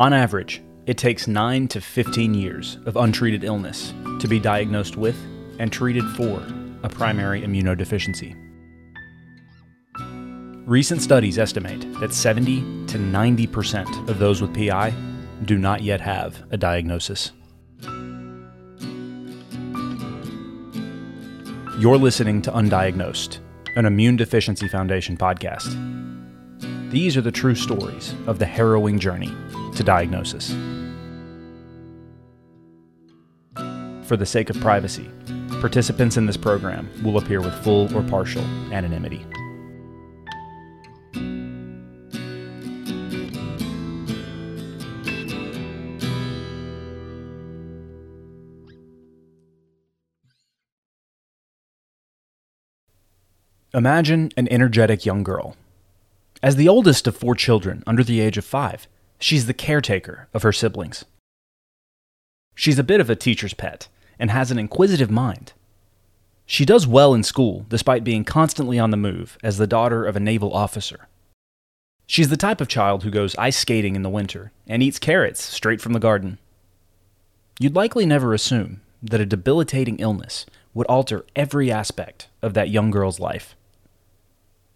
On average, it takes 9 to 15 years of untreated illness to be diagnosed with and treated for a primary immunodeficiency. Recent studies estimate that 70 to 90% of those with PI do not yet have a diagnosis. You're listening to Undiagnosed, an Immune Deficiency Foundation podcast. These are the true stories of the harrowing journey to diagnosis. For the sake of privacy, participants in this program will appear with full or partial anonymity. Imagine an energetic young girl. As the oldest of four children under the age of five, she's the caretaker of her siblings. She's a bit of a teacher's pet and has an inquisitive mind. She does well in school despite being constantly on the move as the daughter of a naval officer. She's the type of child who goes ice skating in the winter and eats carrots straight from the garden. You'd likely never assume that a debilitating illness would alter every aspect of that young girl's life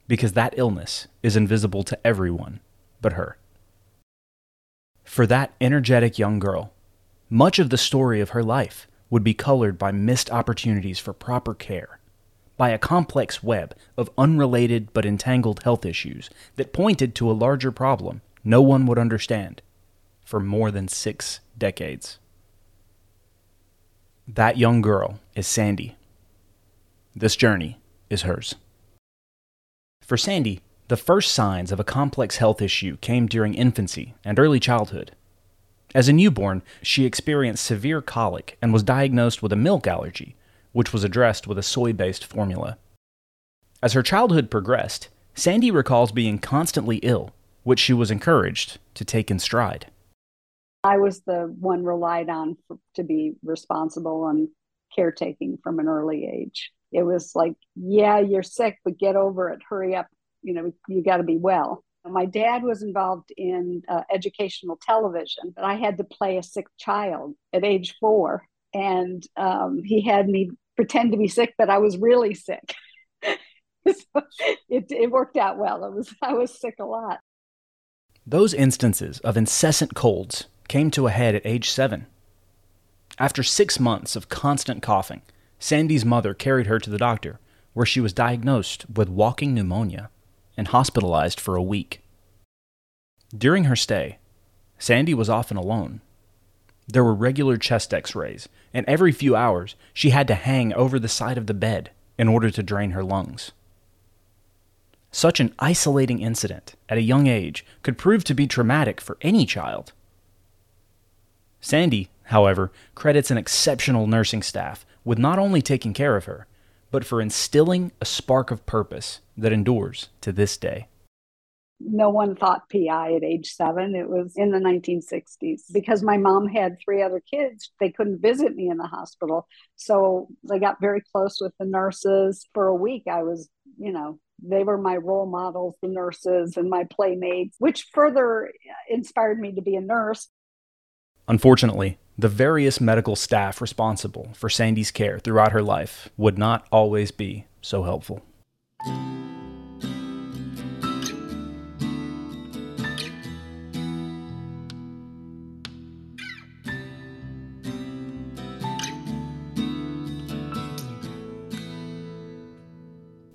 because that illness is invisible to everyone but her. For that energetic young girl, much of the story of her life would be colored by missed opportunities for proper care, by a complex web of unrelated but entangled health issues that pointed to a larger problem no one would understand for more than six decades. That young girl is Sandy. This journey is hers. For Sandy, the first signs of a complex health issue came during infancy and early childhood. As a newborn, she experienced severe colic and was diagnosed with a milk allergy, which was addressed with a soy based formula. As her childhood progressed, Sandy recalls being constantly ill, which she was encouraged to take in stride. I was the one relied on for, to be responsible and caretaking from an early age it was like, yeah, you're sick, but get over it. Hurry up. You know, you got to be well. My dad was involved in uh, educational television, but I had to play a sick child at age four. And um, he had me pretend to be sick, but I was really sick. so it, it worked out well. It was I was sick a lot. Those instances of incessant colds came to a head at age seven. After six months of constant coughing, Sandy's mother carried her to the doctor, where she was diagnosed with walking pneumonia and hospitalized for a week. During her stay, Sandy was often alone. There were regular chest x rays, and every few hours she had to hang over the side of the bed in order to drain her lungs. Such an isolating incident at a young age could prove to be traumatic for any child. Sandy, however, credits an exceptional nursing staff with not only taking care of her, but for instilling a spark of purpose that endures to this day. No one thought PI at age seven. It was in the 1960s. Because my mom had three other kids, they couldn't visit me in the hospital. So they got very close with the nurses. For a week, I was, you know, they were my role models, the nurses and my playmates, which further inspired me to be a nurse. Unfortunately, the various medical staff responsible for Sandy's care throughout her life would not always be so helpful.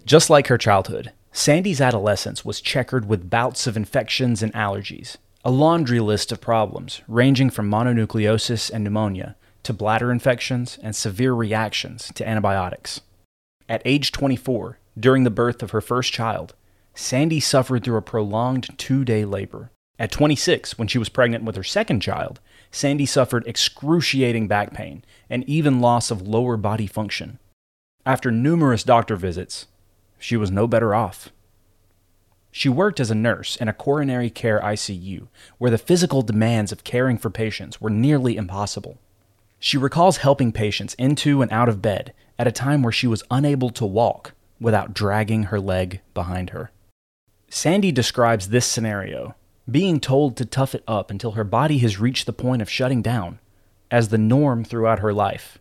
Just like her childhood, Sandy's adolescence was checkered with bouts of infections and allergies, a laundry list of problems ranging from mononucleosis and pneumonia to bladder infections and severe reactions to antibiotics. At age 24, during the birth of her first child, Sandy suffered through a prolonged two day labor. At 26, when she was pregnant with her second child, Sandy suffered excruciating back pain and even loss of lower body function. After numerous doctor visits, she was no better off. She worked as a nurse in a coronary care ICU, where the physical demands of caring for patients were nearly impossible. She recalls helping patients into and out of bed at a time where she was unable to walk without dragging her leg behind her. Sandy describes this scenario being told to tough it up until her body has reached the point of shutting down as the norm throughout her life,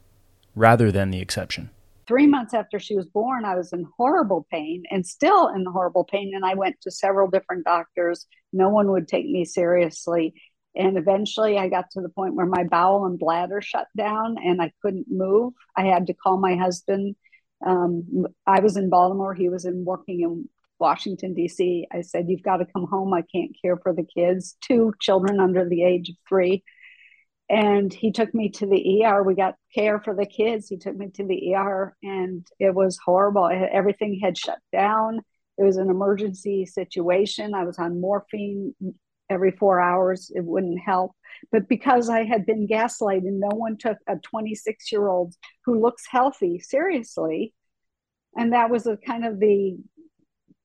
rather than the exception. Three months after she was born, I was in horrible pain and still in horrible pain. And I went to several different doctors. No one would take me seriously. And eventually I got to the point where my bowel and bladder shut down and I couldn't move. I had to call my husband. Um, I was in Baltimore, he was in working in Washington, D.C. I said, You've got to come home. I can't care for the kids, two children under the age of three. And he took me to the ER. We got care for the kids. He took me to the ER, and it was horrible. Everything had shut down. It was an emergency situation. I was on morphine every four hours. It wouldn't help. But because I had been gaslighted, no one took a 26 year old who looks healthy seriously. And that was a kind of the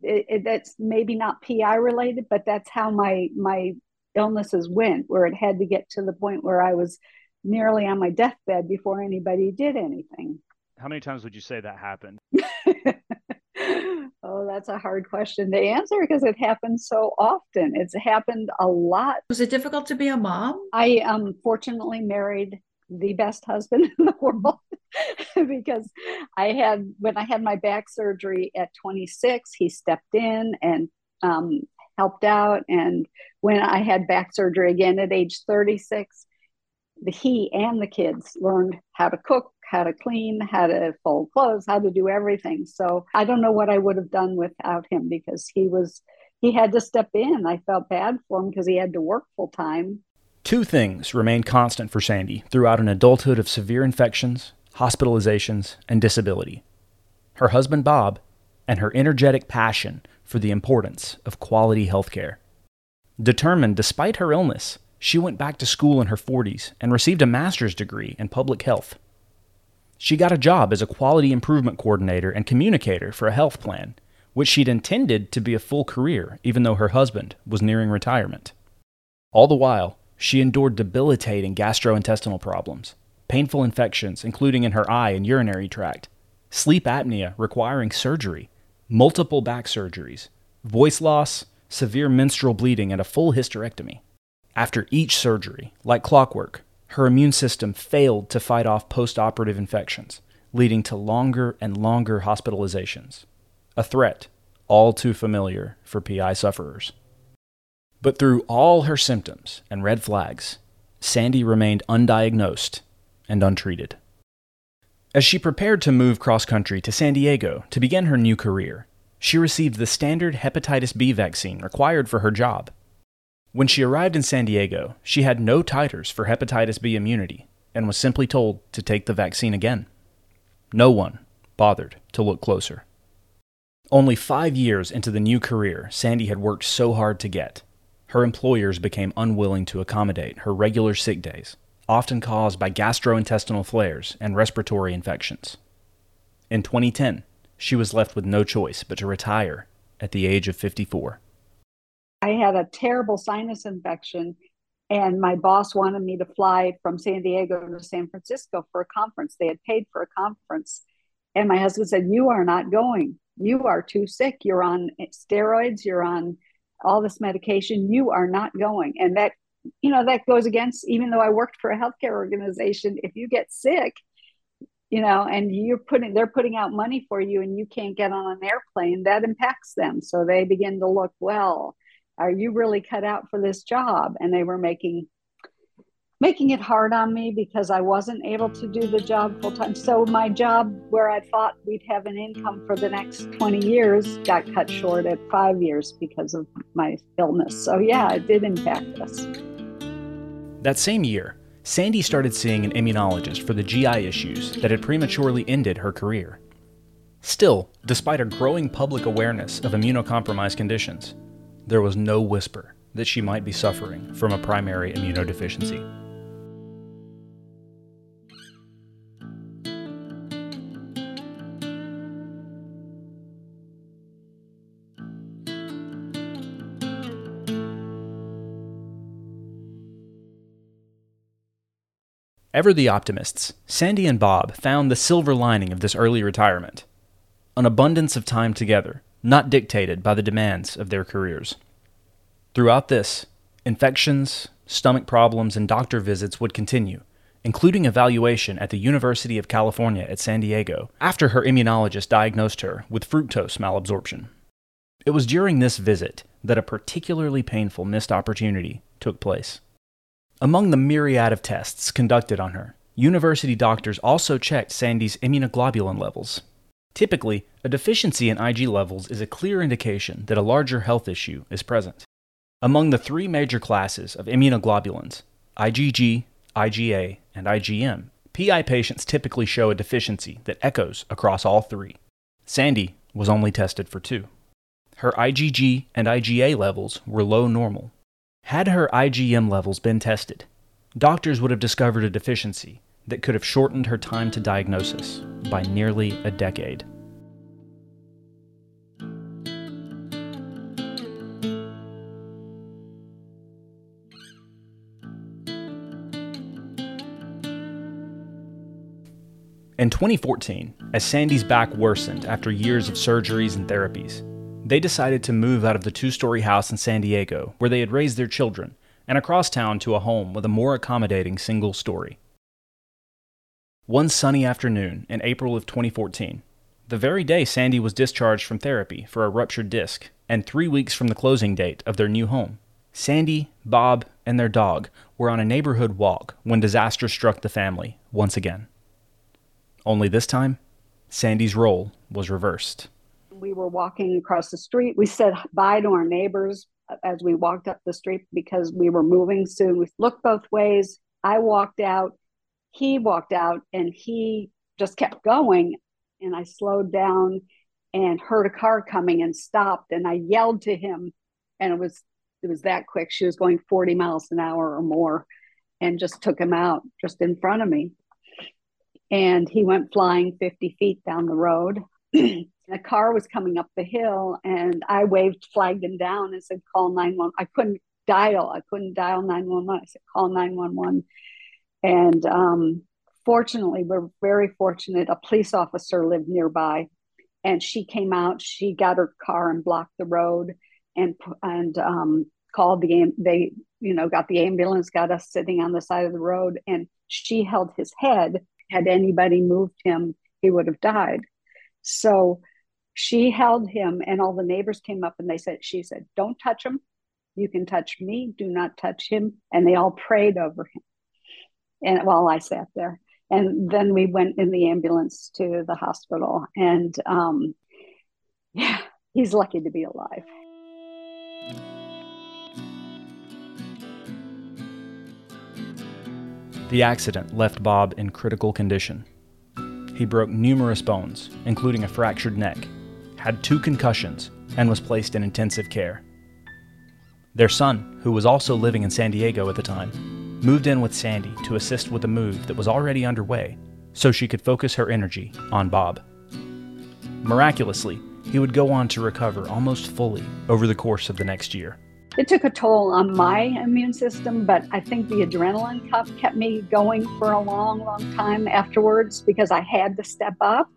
it, it, that's maybe not PI related, but that's how my my illnesses went, where it had to get to the point where I was nearly on my deathbed before anybody did anything. How many times would you say that happened? oh, that's a hard question to answer because it happens so often. It's happened a lot. Was it difficult to be a mom? I um fortunately married the best husband in the world because I had when I had my back surgery at 26, he stepped in and um, helped out. And when I had back surgery again at age 36, the he and the kids learned how to cook, how to clean, how to fold clothes, how to do everything. So I don't know what I would have done without him because he was he had to step in. I felt bad for him because he had to work full time. Two things remained constant for Sandy throughout an adulthood of severe infections, hospitalizations, and disability her husband Bob, and her energetic passion for the importance of quality health care. Determined despite her illness, she went back to school in her 40s and received a master's degree in public health. She got a job as a quality improvement coordinator and communicator for a health plan, which she'd intended to be a full career even though her husband was nearing retirement. All the while, she endured debilitating gastrointestinal problems, painful infections, including in her eye and urinary tract, sleep apnea requiring surgery, multiple back surgeries, voice loss, severe menstrual bleeding, and a full hysterectomy. After each surgery, like clockwork, her immune system failed to fight off post operative infections, leading to longer and longer hospitalizations. A threat all too familiar for PI sufferers. But through all her symptoms and red flags, Sandy remained undiagnosed and untreated. As she prepared to move cross country to San Diego to begin her new career, she received the standard hepatitis B vaccine required for her job. When she arrived in San Diego, she had no titers for hepatitis B immunity and was simply told to take the vaccine again. No one bothered to look closer. Only five years into the new career Sandy had worked so hard to get, her employers became unwilling to accommodate her regular sick days, often caused by gastrointestinal flares and respiratory infections. In 2010, she was left with no choice but to retire at the age of 54. I had a terrible sinus infection, and my boss wanted me to fly from San Diego to San Francisco for a conference. They had paid for a conference. And my husband said, You are not going. You are too sick. You're on steroids. You're on all this medication, you are not going. And that, you know, that goes against, even though I worked for a healthcare organization, if you get sick, you know, and you're putting, they're putting out money for you and you can't get on an airplane, that impacts them. So they begin to look, well, are you really cut out for this job? And they were making making it hard on me because I wasn't able to do the job full time. So my job where I thought we'd have an income for the next 20 years got cut short at 5 years because of my illness. So yeah, it did impact us. That same year, Sandy started seeing an immunologist for the GI issues that had prematurely ended her career. Still, despite a growing public awareness of immunocompromised conditions, there was no whisper that she might be suffering from a primary immunodeficiency. Ever the optimists, Sandy and Bob found the silver lining of this early retirement an abundance of time together, not dictated by the demands of their careers. Throughout this, Infections, stomach problems, and doctor visits would continue, including evaluation at the University of California at San Diego after her immunologist diagnosed her with fructose malabsorption. It was during this visit that a particularly painful missed opportunity took place. Among the myriad of tests conducted on her, university doctors also checked Sandy's immunoglobulin levels. Typically, a deficiency in IG levels is a clear indication that a larger health issue is present. Among the three major classes of immunoglobulins, IgG, IgA, and IgM, PI patients typically show a deficiency that echoes across all three. Sandy was only tested for two. Her IgG and IgA levels were low normal. Had her IgM levels been tested, doctors would have discovered a deficiency that could have shortened her time to diagnosis by nearly a decade. In 2014, as Sandy's back worsened after years of surgeries and therapies, they decided to move out of the two story house in San Diego where they had raised their children and across town to a home with a more accommodating single story. One sunny afternoon in April of 2014, the very day Sandy was discharged from therapy for a ruptured disc, and three weeks from the closing date of their new home, Sandy, Bob, and their dog were on a neighborhood walk when disaster struck the family once again. Only this time, Sandy's role was reversed. We were walking across the street. We said bye to our neighbors as we walked up the street because we were moving soon. We looked both ways. I walked out. He walked out and he just kept going. And I slowed down and heard a car coming and stopped. And I yelled to him. And it was it was that quick. She was going 40 miles an hour or more and just took him out just in front of me and he went flying 50 feet down the road. a car was coming up the hill, and I waved, flagged him down, and said, "Call 911." I couldn't dial. I couldn't dial 911. I said, "Call 911." And um, fortunately, we're very fortunate. A police officer lived nearby, and she came out. She got her car and blocked the road, and and um, called the they you know got the ambulance, got us sitting on the side of the road, and she held his head had anybody moved him, he would have died. So she held him, and all the neighbors came up and they said, She said, Don't touch him. You can touch me. Do not touch him. And they all prayed over him. And while I sat there. And then we went in the ambulance to the hospital. And um, yeah, he's lucky to be alive. The accident left Bob in critical condition. He broke numerous bones, including a fractured neck, had two concussions, and was placed in intensive care. Their son, who was also living in San Diego at the time, moved in with Sandy to assist with a move that was already underway so she could focus her energy on Bob. Miraculously, he would go on to recover almost fully over the course of the next year it took a toll on my immune system, but I think the adrenaline cuff kept me going for a long, long time afterwards because I had to step up.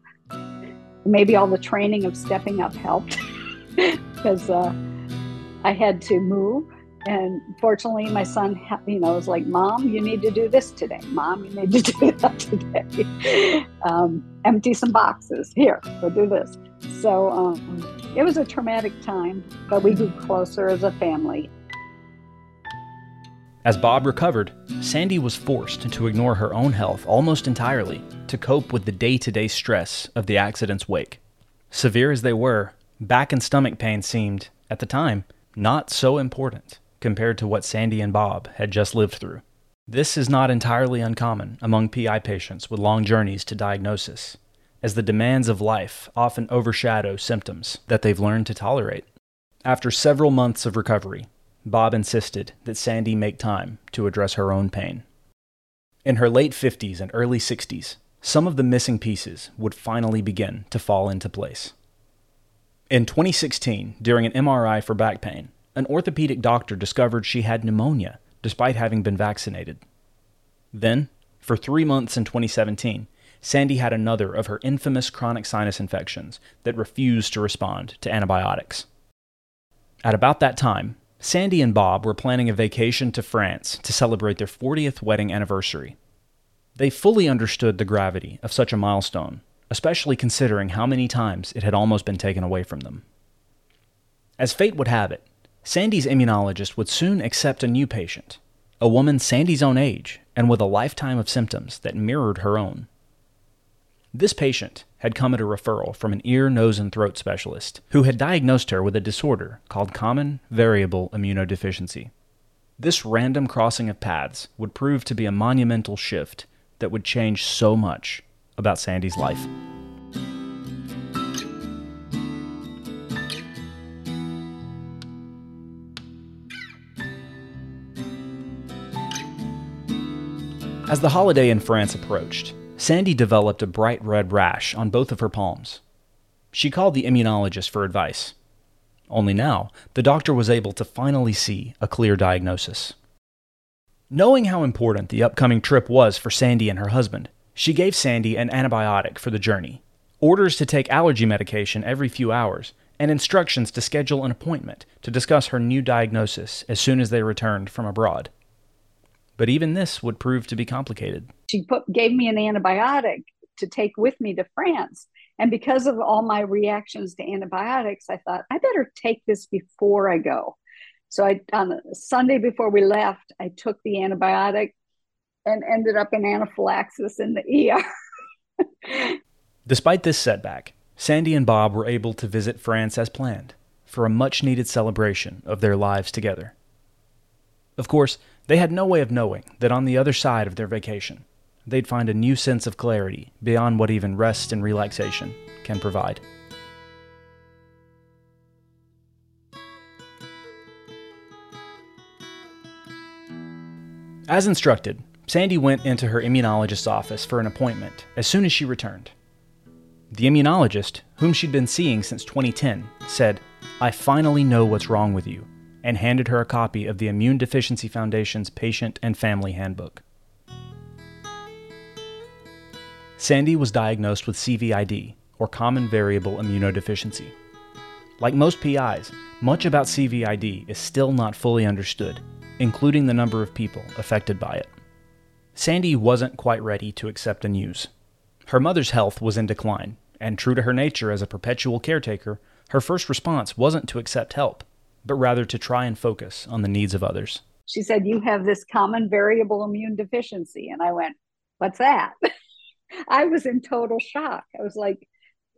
Maybe all the training of stepping up helped because uh, I had to move. And fortunately, my son, you know, was like, "Mom, you need to do this today. Mom, you need to do that today. um, empty some boxes. Here, go do this." So um, it was a traumatic time, but we grew closer as a family. As Bob recovered, Sandy was forced to ignore her own health almost entirely to cope with the day to day stress of the accident's wake. Severe as they were, back and stomach pain seemed, at the time, not so important compared to what Sandy and Bob had just lived through. This is not entirely uncommon among PI patients with long journeys to diagnosis as the demands of life often overshadow symptoms that they've learned to tolerate. After several months of recovery, Bob insisted that Sandy make time to address her own pain. In her late 50s and early 60s, some of the missing pieces would finally begin to fall into place. In 2016, during an MRI for back pain, an orthopedic doctor discovered she had pneumonia despite having been vaccinated. Then, for three months in 2017, Sandy had another of her infamous chronic sinus infections that refused to respond to antibiotics. At about that time, Sandy and Bob were planning a vacation to France to celebrate their 40th wedding anniversary. They fully understood the gravity of such a milestone, especially considering how many times it had almost been taken away from them. As fate would have it, Sandy's immunologist would soon accept a new patient, a woman Sandy's own age and with a lifetime of symptoms that mirrored her own. This patient had come at a referral from an ear, nose, and throat specialist who had diagnosed her with a disorder called common variable immunodeficiency. This random crossing of paths would prove to be a monumental shift that would change so much about Sandy's life. As the holiday in France approached, Sandy developed a bright red rash on both of her palms. She called the immunologist for advice. Only now, the doctor was able to finally see a clear diagnosis. Knowing how important the upcoming trip was for Sandy and her husband, she gave Sandy an antibiotic for the journey, orders to take allergy medication every few hours, and instructions to schedule an appointment to discuss her new diagnosis as soon as they returned from abroad. But even this would prove to be complicated. She put, gave me an antibiotic to take with me to France. And because of all my reactions to antibiotics, I thought I better take this before I go. So I on the Sunday before we left, I took the antibiotic and ended up in anaphylaxis in the ER. Despite this setback, Sandy and Bob were able to visit France as planned for a much needed celebration of their lives together. Of course, they had no way of knowing that on the other side of their vacation, they'd find a new sense of clarity beyond what even rest and relaxation can provide. As instructed, Sandy went into her immunologist's office for an appointment as soon as she returned. The immunologist, whom she'd been seeing since 2010, said, I finally know what's wrong with you and handed her a copy of the Immune Deficiency Foundation's Patient and Family Handbook. Sandy was diagnosed with CVID, or Common Variable Immunodeficiency. Like most PIs, much about CVID is still not fully understood, including the number of people affected by it. Sandy wasn't quite ready to accept the news. Her mother's health was in decline, and true to her nature as a perpetual caretaker, her first response wasn't to accept help but rather to try and focus on the needs of others. She said, You have this common variable immune deficiency. And I went, What's that? I was in total shock. I was like,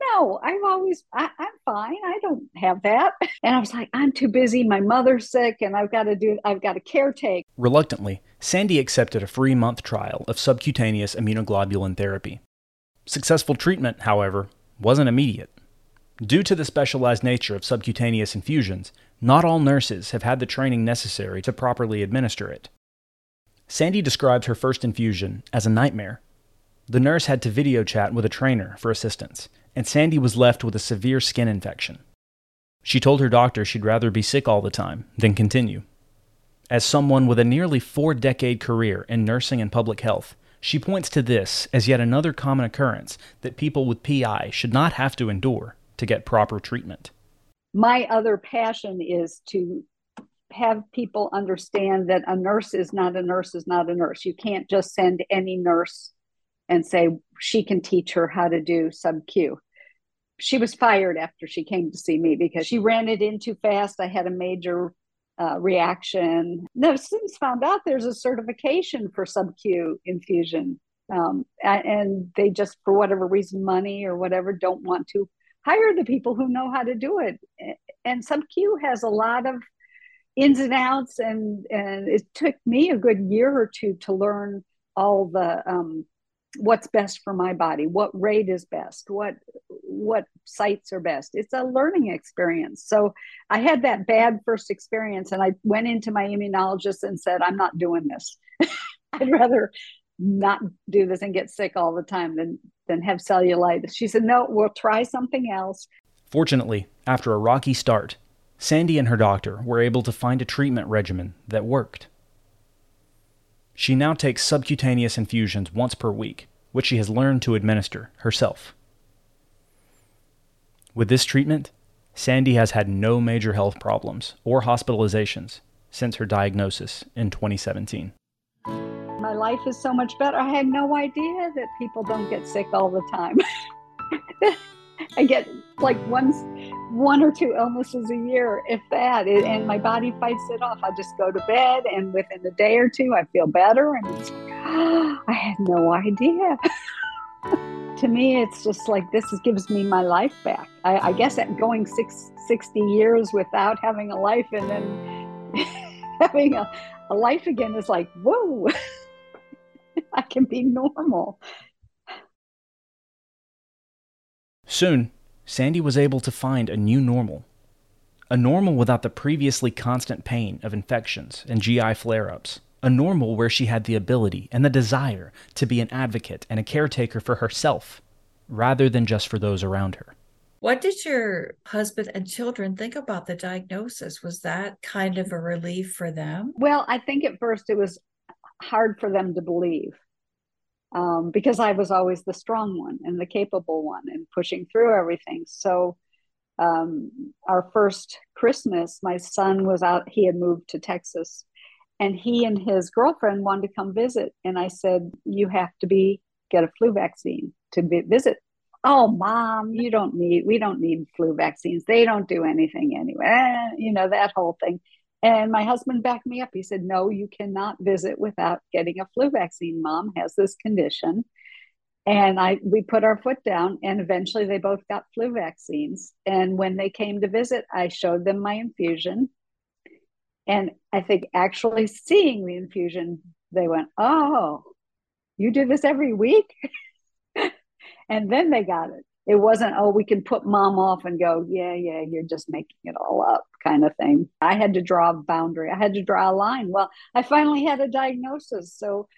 no, I've always, I, am fine. I don't have that. And I was like, I'm too busy. My mother's sick and I've got to do, I've got to caretake. Reluctantly, Sandy accepted a free month trial of subcutaneous immunoglobulin therapy. Successful treatment, however, wasn't immediate. Due to the specialized nature of subcutaneous infusions, not all nurses have had the training necessary to properly administer it. Sandy describes her first infusion as a nightmare. The nurse had to video chat with a trainer for assistance, and Sandy was left with a severe skin infection. She told her doctor she'd rather be sick all the time than continue. As someone with a nearly four decade career in nursing and public health, she points to this as yet another common occurrence that people with PI should not have to endure to get proper treatment. My other passion is to have people understand that a nurse is not a nurse is not a nurse. You can't just send any nurse and say she can teach her how to do sub Q. She was fired after she came to see me because she ran it in too fast. I had a major uh, reaction. Now, since found out there's a certification for sub Q infusion, um, and they just, for whatever reason, money or whatever, don't want to hire the people who know how to do it. And sub Q has a lot of ins and outs, and, and it took me a good year or two to learn all the um, what's best for my body, what rate is best, what what sites are best. It's a learning experience. So I had that bad first experience, and I went into my immunologist and said, "I'm not doing this. I'd rather not do this and get sick all the time than than have cellulitis. She said, No, we'll try something else. Fortunately, after a rocky start, Sandy and her doctor were able to find a treatment regimen that worked. She now takes subcutaneous infusions once per week, which she has learned to administer herself. With this treatment, Sandy has had no major health problems or hospitalizations since her diagnosis in 2017. My life is so much better. I had no idea that people don't get sick all the time. I get like one, one or two illnesses a year, if that, and my body fights it off. I just go to bed, and within a day or two, I feel better. And it's like, oh, I had no idea. to me, it's just like this gives me my life back. I, I guess going six, 60 years without having a life and then having a, a life again is like, whoa, I can be normal. Soon, Sandy was able to find a new normal. A normal without the previously constant pain of infections and GI flare ups. A normal where she had the ability and the desire to be an advocate and a caretaker for herself, rather than just for those around her. What did your husband and children think about the diagnosis? Was that kind of a relief for them? Well, I think at first it was hard for them to believe um, because I was always the strong one and the capable one and pushing through everything. So, um, our first Christmas, my son was out, he had moved to Texas and he and his girlfriend wanted to come visit. And I said, You have to be get a flu vaccine to be, visit. Oh, mom, you don't need, we don't need flu vaccines. They don't do anything anyway. You know, that whole thing. And my husband backed me up. He said, No, you cannot visit without getting a flu vaccine. Mom has this condition. And I we put our foot down and eventually they both got flu vaccines. And when they came to visit, I showed them my infusion. And I think actually seeing the infusion, they went, Oh, you do this every week? and then they got it it wasn't oh we can put mom off and go yeah yeah you're just making it all up kind of thing. I had to draw a boundary. I had to draw a line. Well i finally had a diagnosis. So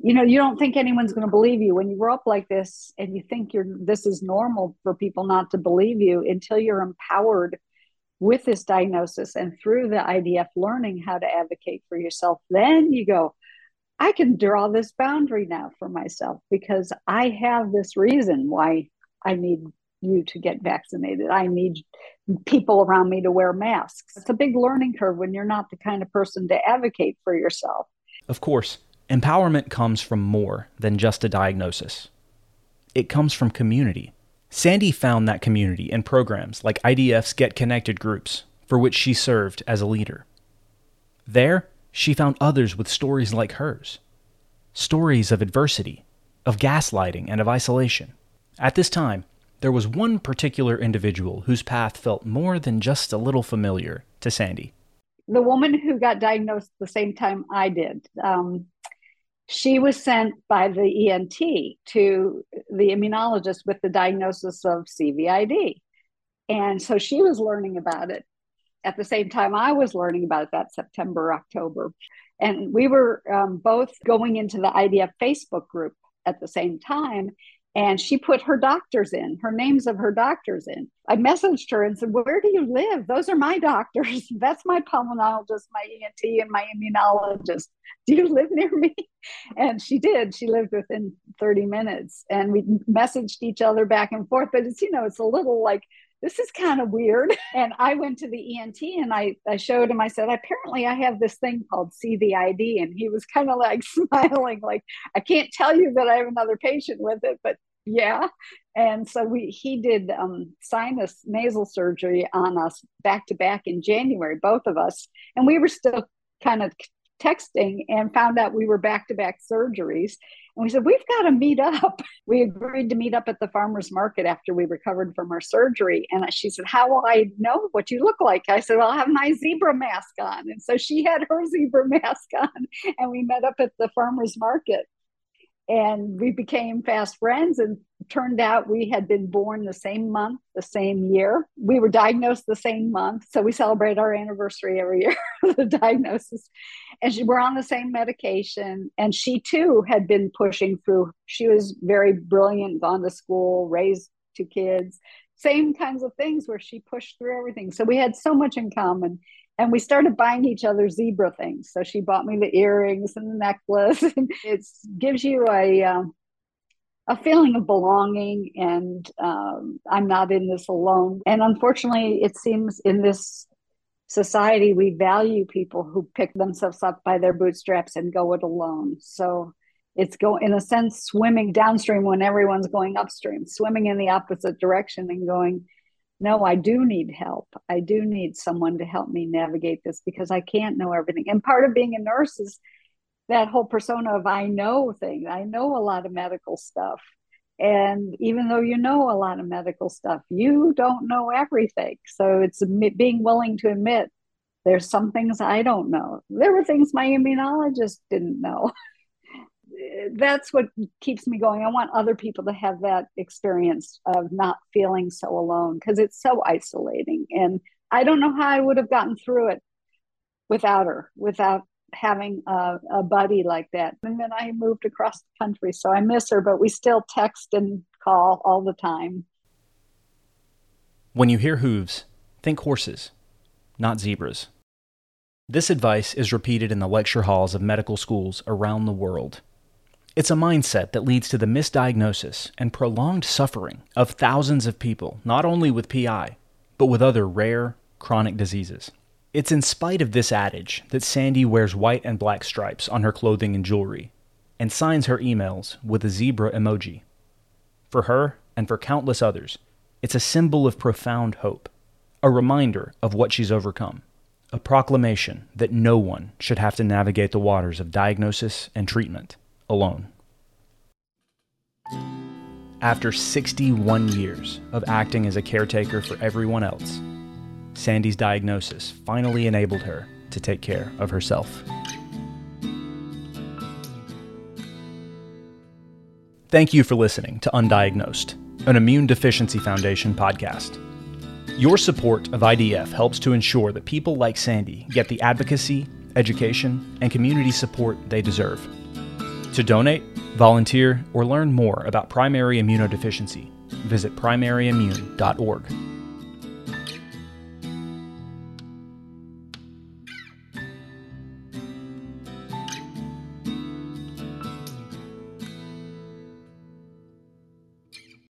you know you don't think anyone's going to believe you. When you grow up like this and you think you're this is normal for people not to believe you until you're empowered with this diagnosis and through the idf learning how to advocate for yourself then you go I can draw this boundary now for myself because I have this reason why I need you to get vaccinated. I need people around me to wear masks. It's a big learning curve when you're not the kind of person to advocate for yourself. Of course, empowerment comes from more than just a diagnosis, it comes from community. Sandy found that community in programs like IDF's Get Connected groups, for which she served as a leader. There, she found others with stories like hers stories of adversity, of gaslighting, and of isolation. At this time, there was one particular individual whose path felt more than just a little familiar to Sandy. The woman who got diagnosed the same time I did, um, she was sent by the ENT to the immunologist with the diagnosis of CVID. And so she was learning about it at the same time I was learning about it that September, October. And we were um, both going into the IDF Facebook group at the same time and she put her doctors in, her names of her doctors in. I messaged her and said, Where do you live? Those are my doctors. That's my pulmonologist, my ENT, and my immunologist. Do you live near me? And she did. She lived within 30 minutes. And we messaged each other back and forth. But it's, you know, it's a little like, this is kind of weird. And I went to the ENT and I, I showed him, I said, apparently I have this thing called CVID. And he was kind of like smiling, like, I can't tell you that I have another patient with it, but yeah. And so we he did um, sinus nasal surgery on us back to back in January, both of us. And we were still kind of texting and found out we were back to back surgeries. And we said, We've got to meet up. We agreed to meet up at the farmer's market after we recovered from our surgery. And she said, How will I know what you look like? I said, well, I'll have my zebra mask on. And so she had her zebra mask on. And we met up at the farmer's market and we became fast friends and turned out we had been born the same month the same year. We were diagnosed the same month so we celebrate our anniversary every year of the diagnosis. And she, we're on the same medication and she too had been pushing through. She was very brilliant gone to school raised two kids same kinds of things where she pushed through everything. So we had so much in common and we started buying each other zebra things. So she bought me the earrings and the necklace. it gives you a um, a feeling of belonging and um, I'm not in this alone. And unfortunately, it seems in this society, we value people who pick themselves up by their bootstraps and go it alone. So it's go in a sense swimming downstream when everyone's going upstream, swimming in the opposite direction and going, no, I do need help. I do need someone to help me navigate this because I can't know everything. And part of being a nurse is that whole persona of I know thing. I know a lot of medical stuff. And even though you know a lot of medical stuff, you don't know everything. So it's being willing to admit there's some things I don't know. There were things my immunologist didn't know. That's what keeps me going. I want other people to have that experience of not feeling so alone because it's so isolating. And I don't know how I would have gotten through it without her, without having a, a, buddy like that. And then I moved across the country, so I miss her, but we still text and call all the time. When you hear hooves, think horses, not zebras. This advice is repeated in the lecture halls of medical schools around the world. It's a mindset that leads to the misdiagnosis and prolonged suffering of thousands of people, not only with PI, but with other rare, chronic diseases. It's in spite of this adage that Sandy wears white and black stripes on her clothing and jewelry and signs her emails with a zebra emoji. For her and for countless others, it's a symbol of profound hope, a reminder of what she's overcome, a proclamation that no one should have to navigate the waters of diagnosis and treatment alone. After 61 years of acting as a caretaker for everyone else, Sandy's diagnosis finally enabled her to take care of herself. Thank you for listening to Undiagnosed, an Immune Deficiency Foundation podcast. Your support of IDF helps to ensure that people like Sandy get the advocacy, education, and community support they deserve. To donate, volunteer, or learn more about primary immunodeficiency, visit primaryimmune.org.